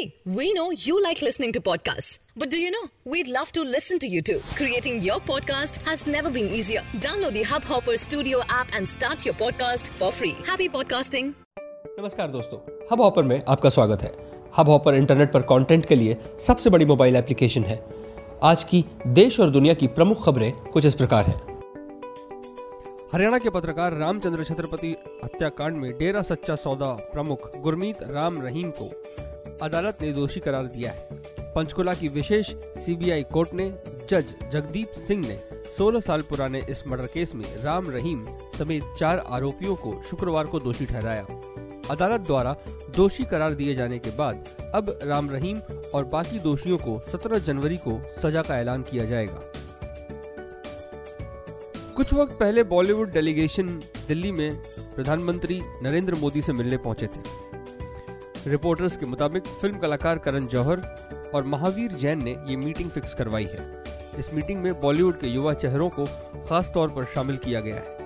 See, we know you like listening to podcasts. But do you know? We'd love to listen to you too. Creating your podcast has never been easier. Download the Hubhopper Studio app and start your podcast for free. Happy podcasting. नमस्कार दोस्तों hub hopper में आपका स्वागत है hub hopper internet पर content के लिए सबसे बड़ी मोबाइल एप्लीकेशन है आज की देश और दुनिया की प्रमुख खबरें कुछ इस प्रकार हैं हरियाणा के पत्रकार रामचंद्र छत्रपति हत्याकांड में डेरा सच्चा सौदा प्रमुख गुरमीत राम रहीम को अदालत ने दोषी करार दिया है। पंचकुला की विशेष सीबीआई कोर्ट ने जज जगदीप सिंह ने 16 साल पुराने इस मर्डर केस में राम रहीम समेत चार आरोपियों को शुक्रवार को दोषी ठहराया। अदालत द्वारा दोषी करार दिए जाने के बाद अब राम रहीम और बाकी दोषियों को 17 जनवरी को सजा का ऐलान किया जाएगा। कुछ वक्त पहले बॉलीवुड डेलीगेशन दिल्ली में प्रधानमंत्री नरेंद्र मोदी से मिलने पहुँचे थे। रिपोर्टर्स के मुताबिक फ़िल्म कलाकार करण जौहर और महावीर जैन ने ये मीटिंग फिक्स करवाई है। इस मीटिंग में बॉलीवुड के युवा चेहरों को खास तौर पर शामिल किया गया है।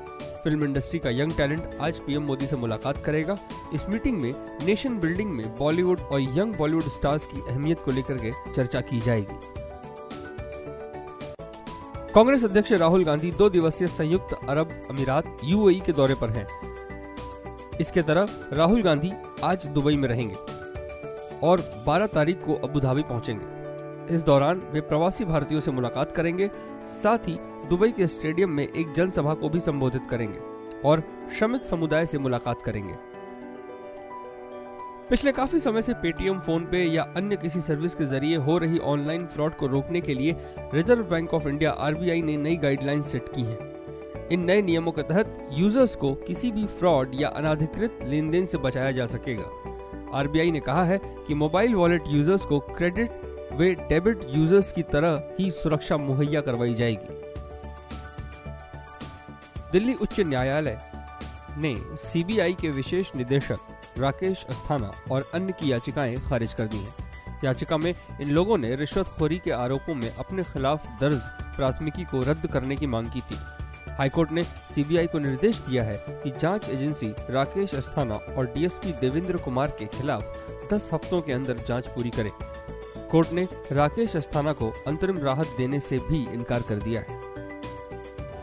फ़िल्म इंडस्ट्री का यंग टैलेंट आज पीएम मोदी से मुलाकात करेगा। इस मीटिंग में नेशन बिल्डिंग में बॉलीवुड और यंग बॉलीवुड स्टार्स की अहमियत को लेकर के चर्चा की जाएगी। कांग्रेस अध्यक्ष राहुल गांधी दो दिवसीय संयुक्त अरब अमीरात यूएई के दौरे पर हैं। इसके तरह राहुल गांधी आज दुबई में रहेंगे और 12 तारीख को अबू धाबी पहुँचेंगे इस दौरान वे प्रवासी भारतीयों से मुलाकात करेंगे, साथ ही दुबई के स्टेडियम में एक जनसभा को भी संबोधित करेंगे और श्रमिक समुदाय से मुलाकात करेंगे पिछले काफ़ी समय से पेटीएम फ़ोन पे या अन्य किसी सर्विस के ज़रिए हो रही ऑनलाइन फ्रॉड को रोकने के लिए reserve bank of India RBI ने नई गाइडलाइन सेट की हैं। इन नए नियमों के तहत यूज़र्स को किसी भी फ्रॉड या अनाधिकृत लेन देन से बचाया जा सकेगा। आरबीआई ने कहा है कि मोबाइल वॉलेट यूज़र्स को क्रेडिट वे डेबिट यूज़र्स की तरह ही सुरक्षा मुहैया करवाई जाएगी। दिल्ली उच्च न्यायालय ने सीबीआई के विशेष निदेशक राकेश अस्थाना और अन्य की याचिकाएँ खारिज कर दी हैं। याचिका में इन लोगों ने रिश्वतखोरी के आरोपों में अपने खिलाफ दर्ज प्राथमिकी को रद्द करने की मांग की थी। हाईकोर्ट ने सीबीआई को निर्देश दिया है कि जाँच एजेंसी राकेश अस्थाना और डीएसपी देवेंद्र कुमार के खिलाफ 10 हफ्तों के अंदर जाँच पूरी करे। कोर्ट ने राकेश अस्थाना को अंतरिम राहत देने से भी इनकार कर दिया है।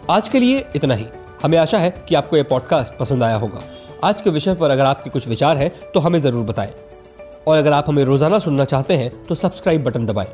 आज के लिए इतना ही। हमें आशा है कि आपको यह पॉडकास्ट पसंद आया होगा। आज के विषय पर अगर आपके कुछ विचार हैं तो हमें ज़रूर बताएँ। और अगर आप हमें रोज़ाना सुनना चाहते हैं तो सब्सक्राइब बटन दबाएँ।